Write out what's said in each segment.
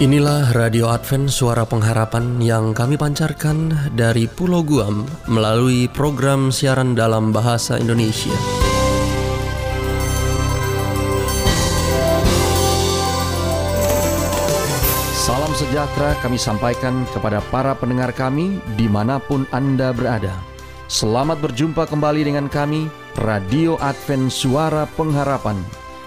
Inilah Radio Advent Suara Pengharapan yang kami pancarkan dari Pulau Guam melalui program siaran dalam bahasa Indonesia. Salam sejahtera kami sampaikan kepada para pendengar kami di mana pun Anda berada. Selamat berjumpa kembali dengan kami, Radio Advent Suara Pengharapan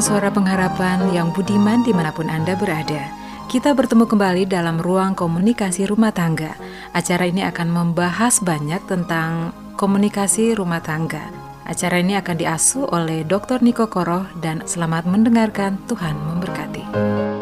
Suara Pengharapan yang budiman di mana pun Anda berada. Kita bertemu kembali dalam ruang komunikasi rumah tangga. Acara ini akan membahas banyak tentang komunikasi rumah tangga. Acara ini akan diasuh oleh Dr. Niko Koroh dan selamat mendengarkan Tuhan memberkati.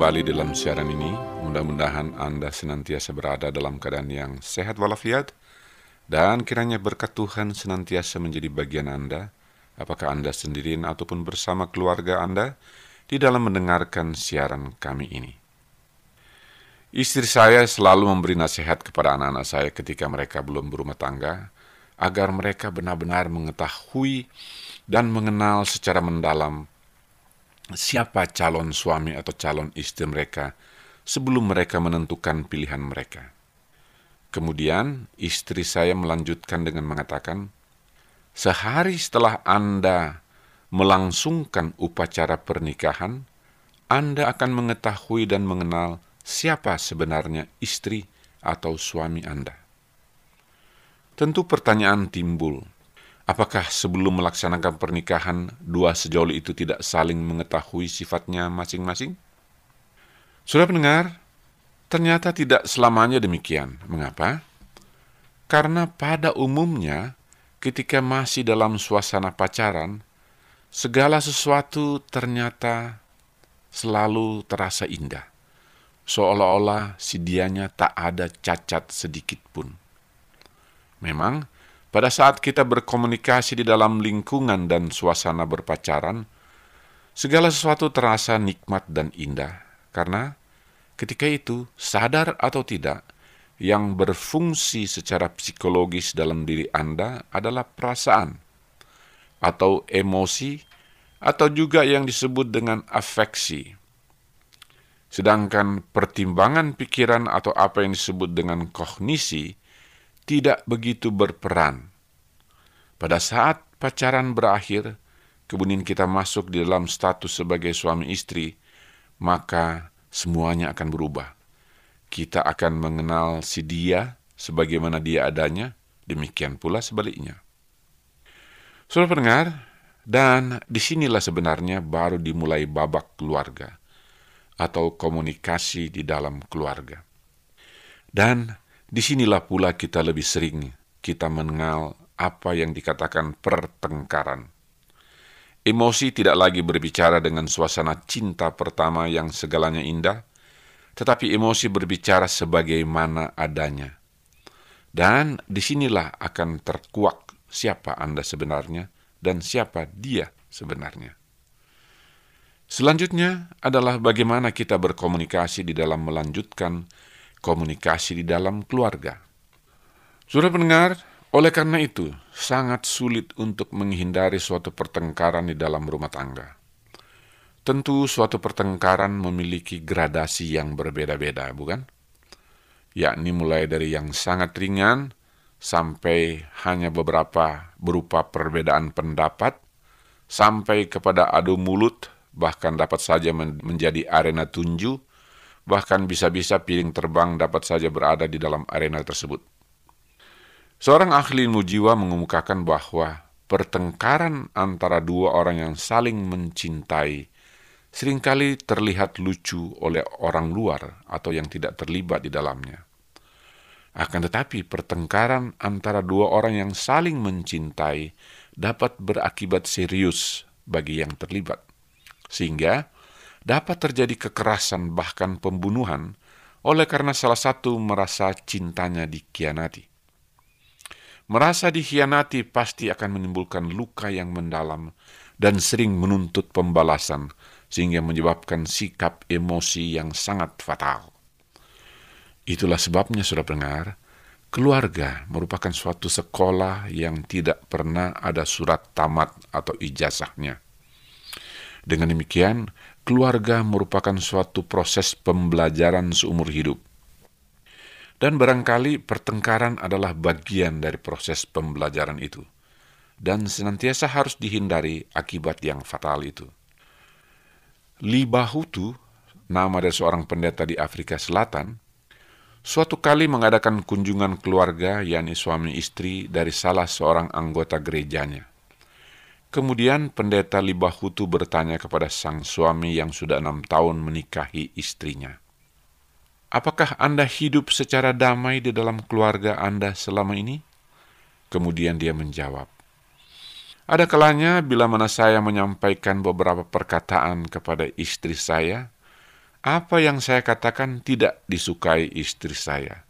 Kembali dalam siaran ini. Mudah-mudahan Anda senantiasa berada dalam keadaan yang sehat walafiat dan kiranya berkat Tuhan senantiasa menjadi bagian Anda, apakah Anda sendirian ataupun bersama keluarga Anda di dalam mendengarkan siaran kami ini. Istri saya selalu memberi nasihat kepada anak-anak saya ketika mereka belum berumah tangga, agar mereka benar-benar mengetahui dan mengenal secara mendalam siapa calon suami atau calon istri mereka sebelum mereka menentukan pilihan mereka. Kemudian istri saya melanjutkan dengan mengatakan, "Sehari setelah Anda melangsungkan upacara pernikahan, Anda akan mengetahui dan mengenal siapa sebenarnya istri atau suami Anda. Tentu pertanyaan timbul, apakah sebelum melaksanakan pernikahan, dua sejoli itu tidak saling mengetahui sifatnya masing-masing? Sudah mendengar? Ternyata tidak selamanya demikian. Mengapa? Karena pada umumnya, ketika masih dalam suasana pacaran, segala sesuatu ternyata selalu terasa indah. Seolah-olah si dianya tak ada cacat sedikit pun. Memang, pada saat kita berkomunikasi di dalam lingkungan dan suasana berpacaran, segala sesuatu terasa nikmat dan indah, karena ketika itu, sadar atau tidak, yang berfungsi secara psikologis dalam diri Anda adalah perasaan atau emosi, atau juga yang disebut dengan afeksi. Sedangkan pertimbangan pikiran atau apa yang disebut dengan kognisi tidak begitu berperan. Pada saat pacaran berakhir, kemudian kita masuk di dalam status sebagai suami istri, maka semuanya akan berubah. Kita akan mengenal si dia sebagaimana dia adanya, demikian pula sebaliknya. Sudah pendengar, dan di sinilah sebenarnya baru dimulai babak keluarga atau komunikasi di dalam keluarga. Dan Di sinilah pula kita lebih sering kita mengenal apa yang dikatakan pertengkaran. Emosi tidak lagi berbicara dengan suasana cinta pertama yang segalanya indah, tetapi emosi berbicara sebagaimana adanya. Dan di sinilah akan terkuak siapa Anda sebenarnya dan siapa dia sebenarnya. Selanjutnya adalah bagaimana kita berkomunikasi di dalam melanjutkan komunikasi di dalam keluarga. Sudah mendengar, oleh karena itu sangat sulit untuk menghindari suatu pertengkaran di dalam rumah tangga. Tentu suatu pertengkaran memiliki gradasi yang berbeda-beda, bukan? Yakni mulai dari yang sangat ringan sampai hanya beberapa berupa perbedaan pendapat, sampai kepada adu mulut, bahkan dapat saja menjadi arena tunju, bahkan bisa-bisa piring terbang dapat saja berada di dalam arena tersebut. Seorang ahli ilmu jiwa mengemukakan bahwa pertengkaran antara dua orang yang saling mencintai sering kali terlihat lucu oleh orang luar atau yang tidak terlibat di dalamnya. Akan tetapi pertengkaran antara dua orang yang saling mencintai dapat berakibat serius bagi yang terlibat. Sehingga dapat terjadi kekerasan bahkan pembunuhan oleh karena salah satu merasa cintanya dikhianati. Merasa dikhianati pasti akan menimbulkan luka yang mendalam dan sering menuntut pembalasan sehingga menyebabkan sikap emosi yang sangat fatal. Itulah sebabnya sudah dengar, keluarga merupakan suatu sekolah yang tidak pernah ada surat tamat atau ijazahnya. Dengan demikian, keluarga merupakan suatu proses pembelajaran seumur hidup. Dan barangkali pertengkaran adalah bagian dari proses pembelajaran itu. Dan senantiasa harus dihindari akibat yang fatal itu. Li Bahutu, nama dari seorang pendeta di Afrika Selatan, suatu kali mengadakan kunjungan keluarga, yakni suami istri, dari salah seorang anggota gerejanya. Kemudian pendeta Libahutu bertanya kepada sang suami yang sudah enam tahun menikahi istrinya. Apakah Anda hidup secara damai di dalam keluarga Anda selama ini? Kemudian dia menjawab, Ada kalanya bila mana saya menyampaikan beberapa perkataan kepada istri saya, apa yang saya katakan tidak disukai istri saya,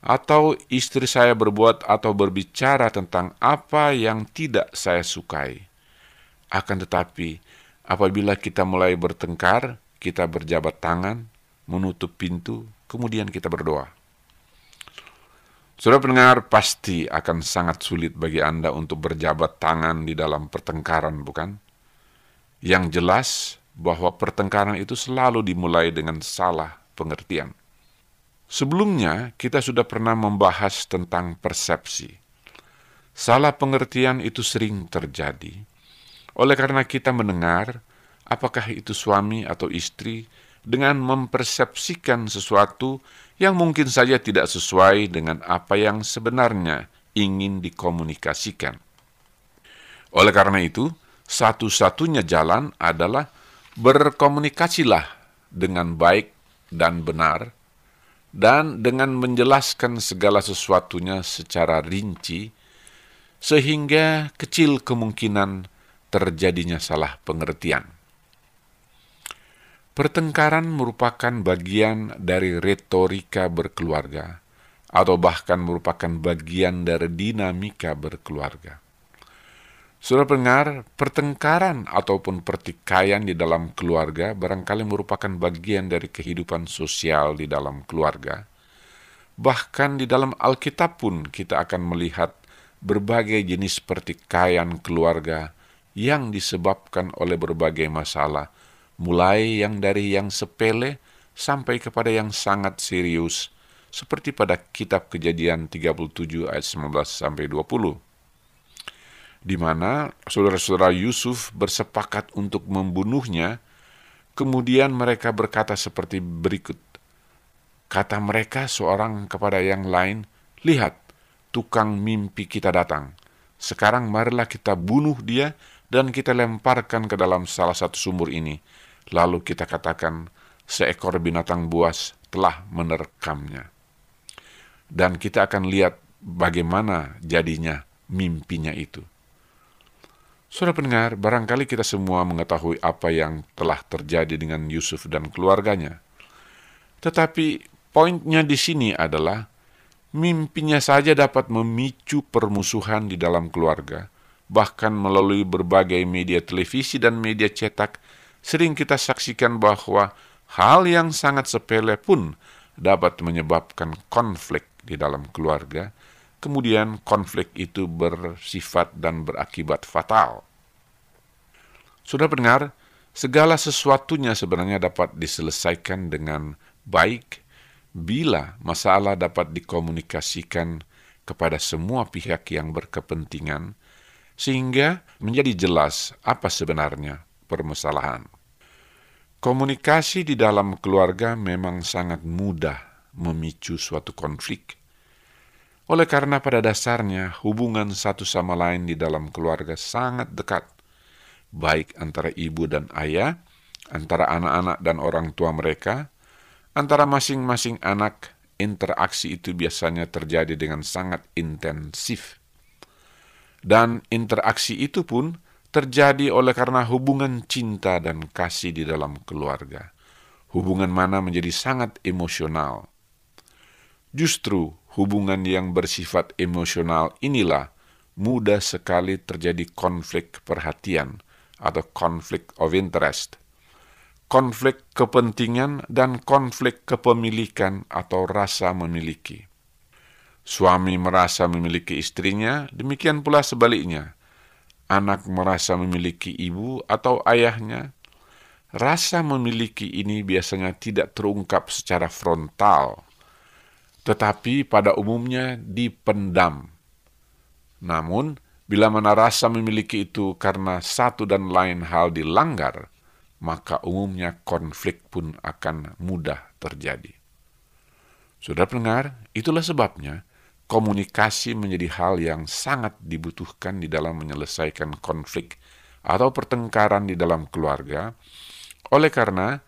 atau istri saya berbuat atau berbicara tentang apa yang tidak saya sukai akan tetapi, apabila kita mulai bertengkar, kita berjabat tangan, menutup pintu, kemudian kita berdoa. Sudah pendengar, pasti akan sangat sulit bagi Anda untuk berjabat tangan di dalam pertengkaran, bukan? Yang jelas bahwa pertengkaran itu selalu dimulai dengan salah pengertian. Sebelumnya, kita sudah pernah membahas tentang persepsi. Salah pengertian itu sering terjadi oleh karena kita mendengar apakah itu suami atau istri, dengan mempersepsikan sesuatu yang mungkin saja tidak sesuai dengan apa yang sebenarnya ingin dikomunikasikan. Oleh karena itu, satu-satunya jalan adalah berkomunikasilah dengan baik dan benar, dan dengan menjelaskan segala sesuatunya secara rinci, sehingga kecil kemungkinan terjadinya salah pengertian. Pertengkaran merupakan bagian dari retorika berkeluarga, atau bahkan merupakan bagian dari dinamika berkeluarga. Sudah pendengar, pertengkaran ataupun pertikaian di dalam keluarga barangkali merupakan bagian dari kehidupan sosial di dalam keluarga. Bahkan di dalam Alkitab pun kita akan melihat berbagai jenis pertikaian keluarga yang disebabkan oleh berbagai masalah, mulai yang dari yang sepele sampai kepada yang sangat serius, seperti pada kitab kejadian 37 ayat 19 sampai 20 di mana saudara-saudara Yusuf bersepakat untuk membunuhnya, kemudian mereka berkata seperti berikut. Kata mereka seorang kepada yang lain, Lihat, tukang mimpi kita datang. Sekarang marilah kita bunuh dia dan kita lemparkan ke dalam salah satu sumur ini Lalu kita katakan seekor binatang buas telah menerkamnya. Dan kita akan lihat bagaimana jadinya mimpinya itu. Saudara pendengar, barangkali kita semua mengetahui apa yang telah terjadi dengan Yusuf dan keluarganya. Tetapi poinnya di sini adalah mimpinya saja dapat memicu permusuhan di dalam keluarga, bahkan melalui berbagai media televisi dan media cetak sering kita saksikan bahwa hal yang sangat sepele pun dapat menyebabkan konflik di dalam keluarga, kemudian konflik itu bersifat dan berakibat fatal. Sudah benar, segala sesuatunya sebenarnya dapat diselesaikan dengan baik bila masalah dapat dikomunikasikan kepada semua pihak yang berkepentingan, sehingga menjadi jelas apa sebenarnya permasalahan. Komunikasi di dalam keluarga memang sangat mudah memicu suatu konflik. Oleh karena pada dasarnya hubungan satu sama lain di dalam keluarga sangat dekat, baik antara ibu dan ayah, antara anak-anak dan orang tua mereka, antara masing-masing anak, interaksi itu biasanya terjadi dengan sangat intensif. Dan interaksi itu pun terjadi oleh karena hubungan cinta dan kasih di dalam keluarga. Hubungan mana menjadi sangat emosional. Justru hubungan yang bersifat emosional inilah mudah sekali terjadi konflik perhatian atau konflik of interest, konflik kepentingan dan konflik kepemilikan atau rasa memiliki. Suami merasa memiliki istrinya, demikian pula sebaliknya anak merasa memiliki ibu atau ayahnya, rasa memiliki ini biasanya tidak terungkap secara frontal, tetapi pada umumnya dipendam. Namun, bila mana rasa memiliki itu karena satu dan lain hal dilanggar, maka umumnya konflik pun akan mudah terjadi. Sudah pendengar, itulah sebabnya komunikasi menjadi hal yang sangat dibutuhkan di dalam menyelesaikan konflik atau pertengkaran di dalam keluarga, oleh karena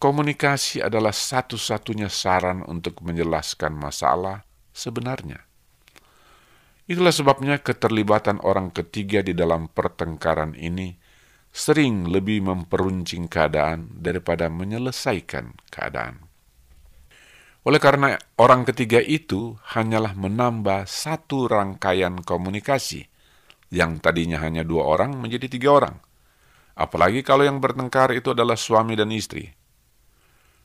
komunikasi adalah satu-satunya saran untuk menjelaskan masalah sebenarnya. Itulah sebabnya keterlibatan orang ketiga di dalam pertengkaran ini sering lebih memperuncing keadaan daripada menyelesaikan keadaan. Oleh karena orang ketiga itu hanyalah menambah satu rangkaian komunikasi yang tadinya hanya dua orang menjadi tiga orang. Apalagi kalau yang bertengkar itu adalah suami dan istri.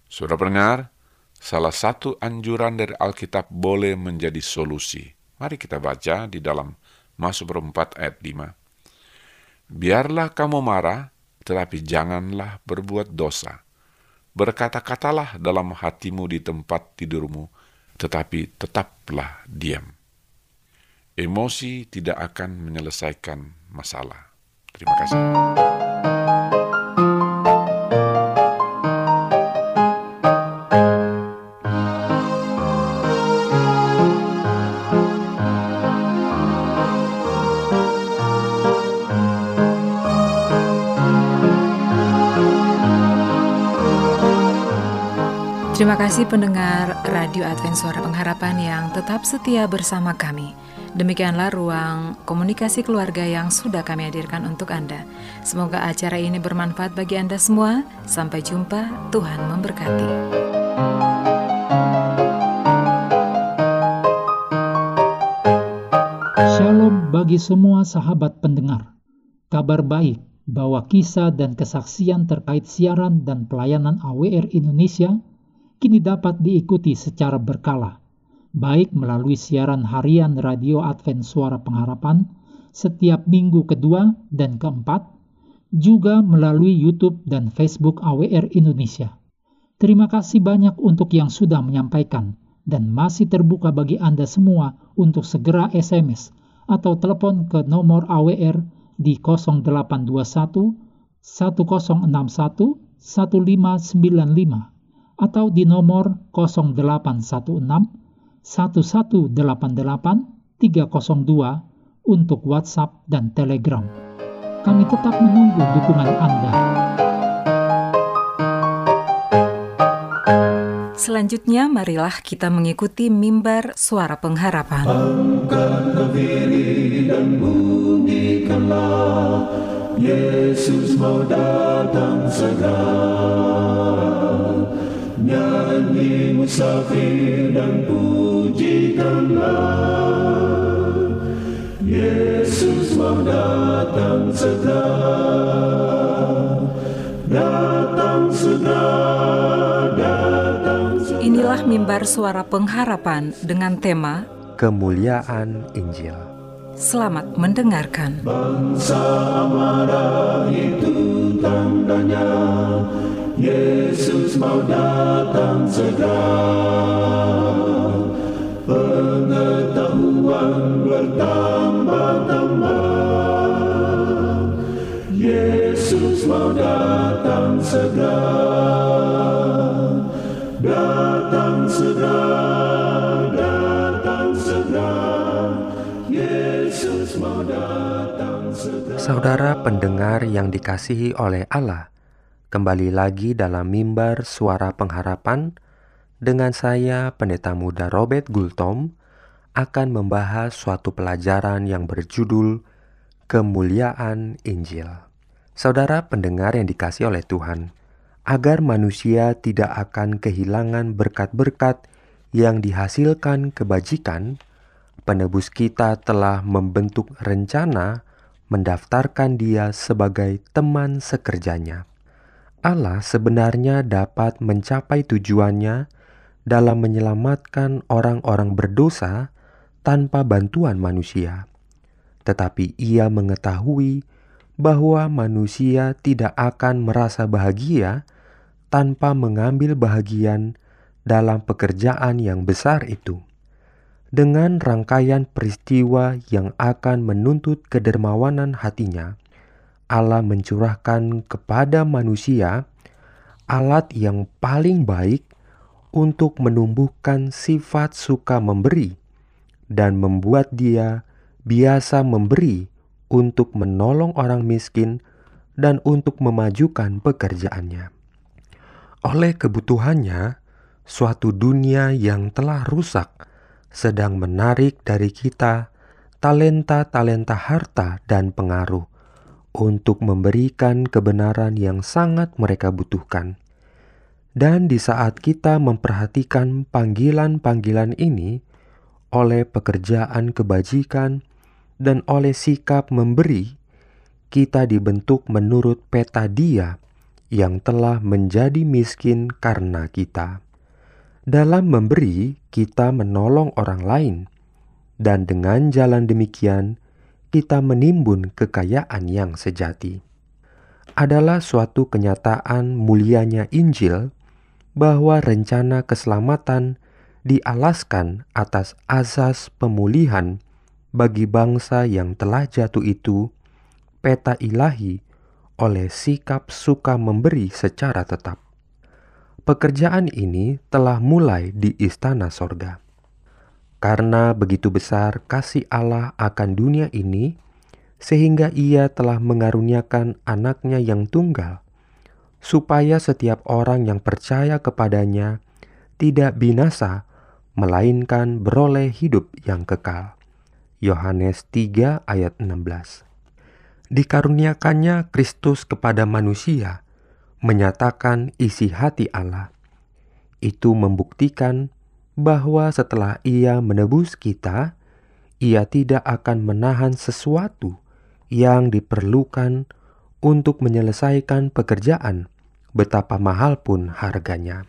Sudah pendengar, salah satu anjuran dari Alkitab boleh menjadi solusi. Mari kita baca di dalam Mazmur 4 ayat 5. Biarlah kamu marah, tetapi janganlah berbuat dosa Berkata-katalah dalam hatimu di tempat tidurmu, tetapi tetaplah diam. Emosi tidak akan menyelesaikan masalah. Terima kasih. Kasih pendengar Radio Advent Suara Pengharapan yang tetap setia bersama kami. Demikianlah ruang komunikasi keluarga yang sudah kami hadirkan untuk Anda. Semoga acara ini bermanfaat bagi Anda semua. Sampai jumpa, Tuhan memberkati. Shalom bagi semua sahabat pendengar. Kabar baik bahwa kisah dan kesaksian terkait siaran dan pelayanan AWR Indonesia – kini dapat diikuti secara berkala, baik melalui siaran harian Radio Advent Suara Pengharapan setiap minggu kedua dan keempat, juga melalui YouTube dan Facebook AWR Indonesia. Terima kasih banyak untuk yang sudah menyampaikan dan masih terbuka bagi Anda semua untuk segera SMS atau telepon ke nomor AWR di 0821 1061 1595 atau di nomor 0816 1188 302 untuk WhatsApp dan Telegram. Kami tetap menunggu dukungan Anda. Selanjutnya, marilah kita mengikuti mimbar suara pengharapan. dan bunyikanlah, Yesus mau datang segera nyanyi musafir dan pujikanlah. Yesus mau datang segera. Datang segera datang segera. Inilah mimbar suara pengharapan dengan tema Kemuliaan Injil. Selamat mendengarkan. Bangsa marah itu tandanya Mau datang segera. Pengetahuan bertambah-tambah. Yesus mau datang segera. Datang segera Datang segera. Yesus mau datang segera. Saudara pendengar yang dikasihi oleh Allah Kembali lagi dalam mimbar suara pengharapan dengan saya pendeta muda Robert Gultom akan membahas suatu pelajaran yang berjudul Kemuliaan Injil. Saudara pendengar yang dikasih oleh Tuhan, agar manusia tidak akan kehilangan berkat-berkat yang dihasilkan kebajikan, penebus kita telah membentuk rencana mendaftarkan dia sebagai teman sekerjanya. Allah sebenarnya dapat mencapai tujuannya dalam menyelamatkan orang-orang berdosa tanpa bantuan manusia, tetapi Ia mengetahui bahwa manusia tidak akan merasa bahagia tanpa mengambil bahagian dalam pekerjaan yang besar itu. Dengan rangkaian peristiwa yang akan menuntut kedermawanan hatinya, Allah mencurahkan kepada manusia alat yang paling baik untuk menumbuhkan sifat suka memberi dan membuat dia biasa memberi untuk menolong orang miskin dan untuk memajukan pekerjaannya. Oleh kebutuhannya, suatu dunia yang telah rusak sedang menarik dari kita talenta-talenta harta dan pengaruh untuk memberikan kebenaran yang sangat mereka butuhkan. Dan di saat kita memperhatikan panggilan-panggilan ini oleh pekerjaan kebajikan dan oleh sikap memberi, kita dibentuk menurut peta dia yang telah menjadi miskin karena kita. Dalam memberi, kita menolong orang lain, dan dengan jalan demikian, kita menimbun kekayaan yang sejati. Adalah suatu kenyataan mulianya Injil bahwa rencana keselamatan dialaskan atas asas pemulihan bagi bangsa yang telah jatuh itu, peta ilahi oleh sikap suka memberi secara tetap. Pekerjaan ini telah mulai di istana sorga. Karena begitu besar kasih Allah akan dunia ini, sehingga Ia telah mengaruniakan anaknya yang tunggal, supaya setiap orang yang percaya kepadanya tidak binasa, melainkan beroleh hidup yang kekal. Yohanes 3 ayat 16 Dikaruniakannya Kristus kepada manusia, menyatakan isi hati Allah. Itu membuktikan bahwa setelah ia menebus kita, ia tidak akan menahan sesuatu yang diperlukan untuk menyelesaikan pekerjaan, betapa mahal pun harganya.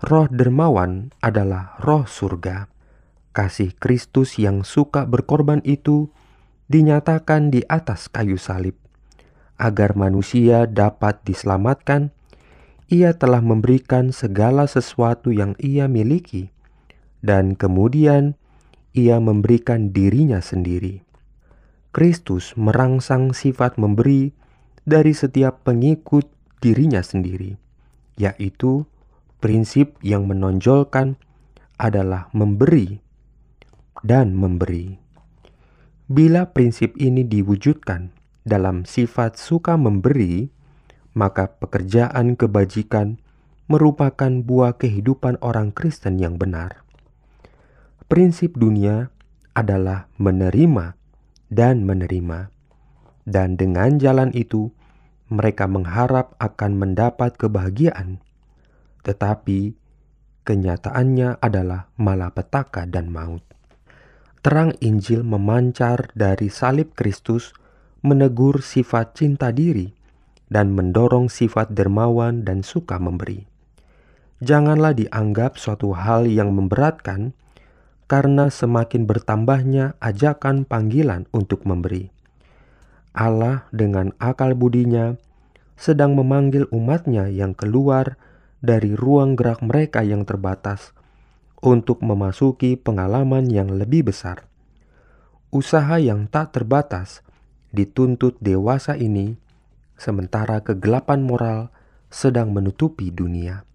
Roh dermawan adalah roh surga. Kasih Kristus yang suka berkorban itu dinyatakan di atas kayu salib. Agar manusia dapat diselamatkan, ia telah memberikan segala sesuatu yang ia miliki, dan kemudian ia memberikan dirinya sendiri. Kristus merangsang sifat memberi dari setiap pengikut dirinya sendiri, yaitu prinsip yang menonjolkan adalah memberi dan memberi. Bila prinsip ini diwujudkan dalam sifat suka memberi, maka pekerjaan kebajikan merupakan buah kehidupan orang Kristen yang benar. Prinsip dunia adalah menerima dan menerima, dan dengan jalan itu mereka mengharap akan mendapat kebahagiaan tetapi kenyataannya adalah malapetaka dan maut. Terang Injil memancar dari salib Kristus, menegur sifat cinta diri, dan mendorong sifat dermawan dan suka memberi. Janganlah dianggap suatu hal yang memberatkan, karena semakin bertambahnya ajakan panggilan untuk memberi. Allah dengan akal budinya sedang memanggil umatnya yang keluar dari ruang gerak mereka yang terbatas untuk memasuki pengalaman yang lebih besar. Usaha yang tak terbatas dituntut dewasa ini, sementara kegelapan moral sedang menutupi dunia.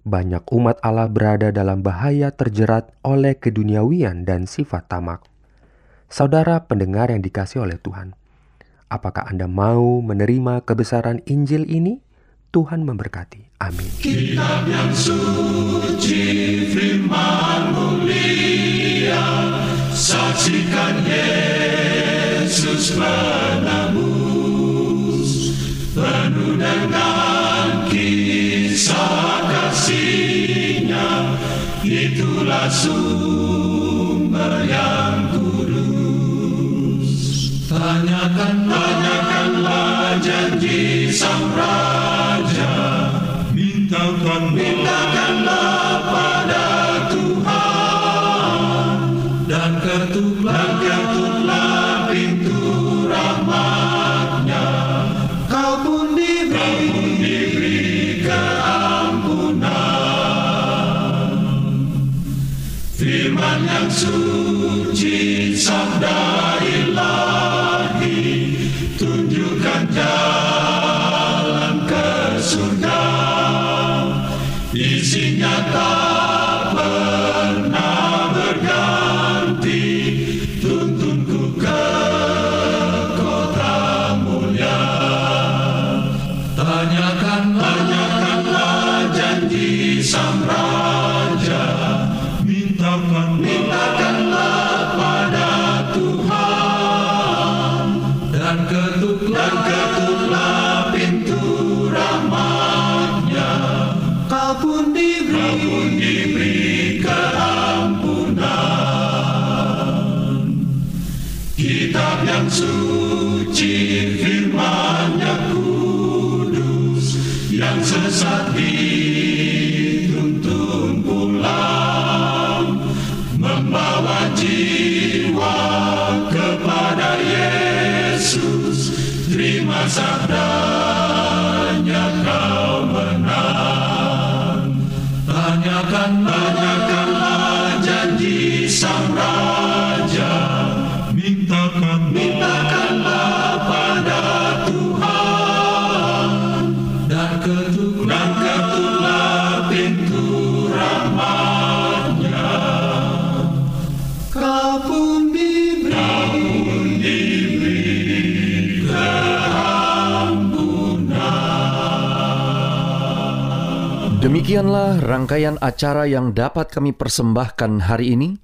Banyak umat Allah berada dalam bahaya terjerat oleh keduniawian dan sifat tamak. Saudara pendengar yang dikasih oleh Tuhan, apakah Anda mau menerima kebesaran Injil ini? Tuhan memberkati. Amin. Kitab yang suci firman mulia Saksikan Yesus Penuh dengan Itulah sumber yang kudus. Tanyakan, tanyakanlah janji sang Firman yang suci sabda ilahi Yang sesat Demikianlah rangkaian acara yang dapat kami persembahkan hari ini.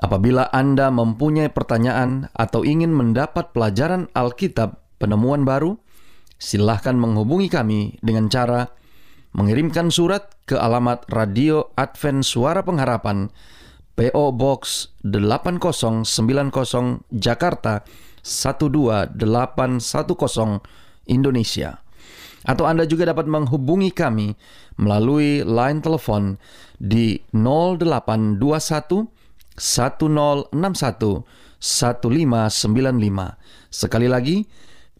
Apabila Anda mempunyai pertanyaan atau ingin mendapat pelajaran Alkitab penemuan baru, silahkan menghubungi kami dengan cara mengirimkan surat ke alamat Radio Advent Suara Pengharapan, PO Box 8090 Jakarta 12810 Indonesia. Atau Anda juga dapat menghubungi kami melalui line telepon di 0821 1061 1595. Sekali lagi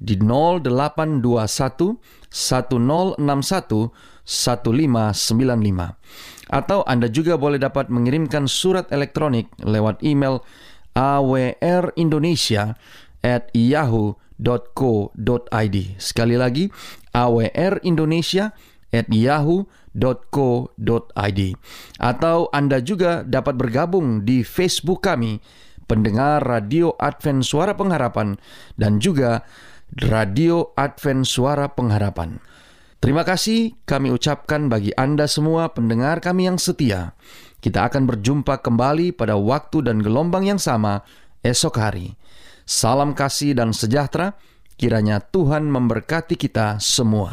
di 0821 1061 1595. Atau Anda juga boleh dapat mengirimkan surat elektronik lewat email awrindonesia at yahoo.co.id. Sekali lagi, awrindonesia at yahoo.co.id. Atau Anda juga dapat bergabung di Facebook kami, pendengar Radio Advent Suara Pengharapan, dan juga Radio Advent Suara Pengharapan. Terima kasih kami ucapkan bagi Anda semua pendengar kami yang setia. Kita akan berjumpa kembali pada waktu dan gelombang yang sama esok hari. Salam kasih dan sejahtera, Kiranya Tuhan memberkati kita semua.